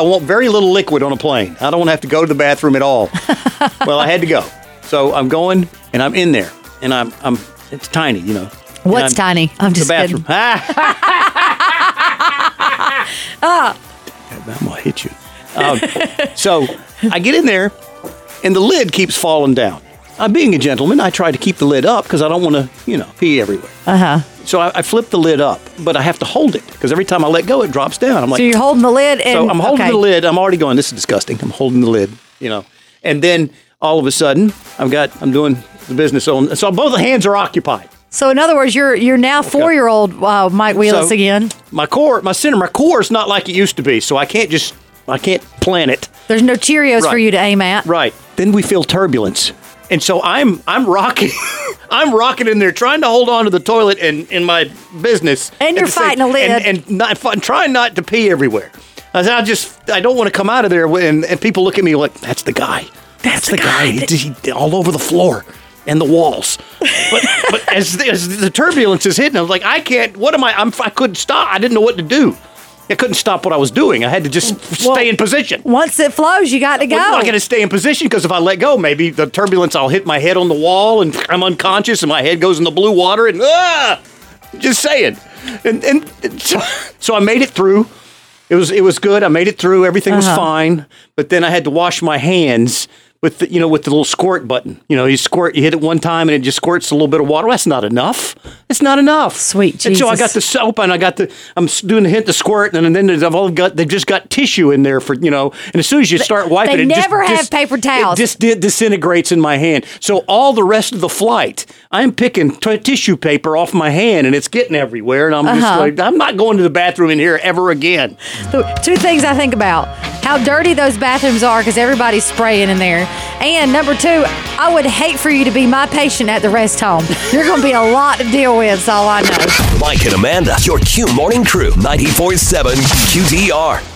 I want very little liquid on a plane. I don't want to have to go to the bathroom at all. well, I had to go, so I'm going and I'm in there, and I'm I'm it's tiny, you know. What's I'm- tiny? I'm the just bathroom. kidding. Ah. I'm gonna hit you. Um, so I get in there, and the lid keeps falling down. I'm being a gentleman. I try to keep the lid up because I don't want to, you know, pee everywhere. Uh huh. So I, I flip the lid up, but I have to hold it because every time I let go, it drops down. I'm like, So you're holding the lid, and so I'm holding okay. the lid. I'm already going. This is disgusting. I'm holding the lid, you know, and then all of a sudden, I've got. I'm doing the business on. So both the hands are occupied. So in other words, you're you're now four year old uh, Mike Wheelis So- again. My core, my center, my core is not like it used to be. So I can't just. I can't plan it. There's no Cheerios for you to aim at. Right. Then we feel turbulence. And so I'm I'm rocking I'm rocking in there trying to hold on to the toilet and in my business. And you're the same- fighting a lid. And, and not trying not to pee everywhere. I said, I just I don't want to come out of there and, and people look at me like that's the guy. That's, the, guy. He, he- all over the floor and the walls. But but as, the- as the turbulence is hitting, I was like, I can't. What am I? I'm, I couldn't stop. I didn't know what to do. I couldn't stop what I was doing. I had to just Well, stay in position. Once it flows, you got to go. I'm not going to stay in position because if I let go, maybe the turbulence, I'll hit my head on the wall and I'm unconscious and my head goes in the blue water and ah, just saying. And, and, and so, so I made it through. It was it was good. I made it through. Everything was fine. But then I had to wash my hands with the, you know with the little squirt button. You know, you squirt, you hit it one time and it just squirts a little bit of water. That's not enough. It's not enough. Sweet And so I got the soap and I got the I'm doing the hit the squirt and then I've all got they've just got tissue in there for you know. And as soon as you start wiping, they it just never have dis- paper towels. It just di- disintegrates in my hand. So all the rest of the flight, I'm picking t- tissue paper off my hand and it's getting everywhere. And I'm just Uh-huh. like, I'm not going to the bathroom in here ever again. Two things I think about how dirty those bathrooms are because everybody's spraying in there. And number two, I would hate for you to be my patient at the rest home. You're going to be a lot to deal with, is all I know. Mike and Amanda, your Q Morning Crew, 94.7 QDR.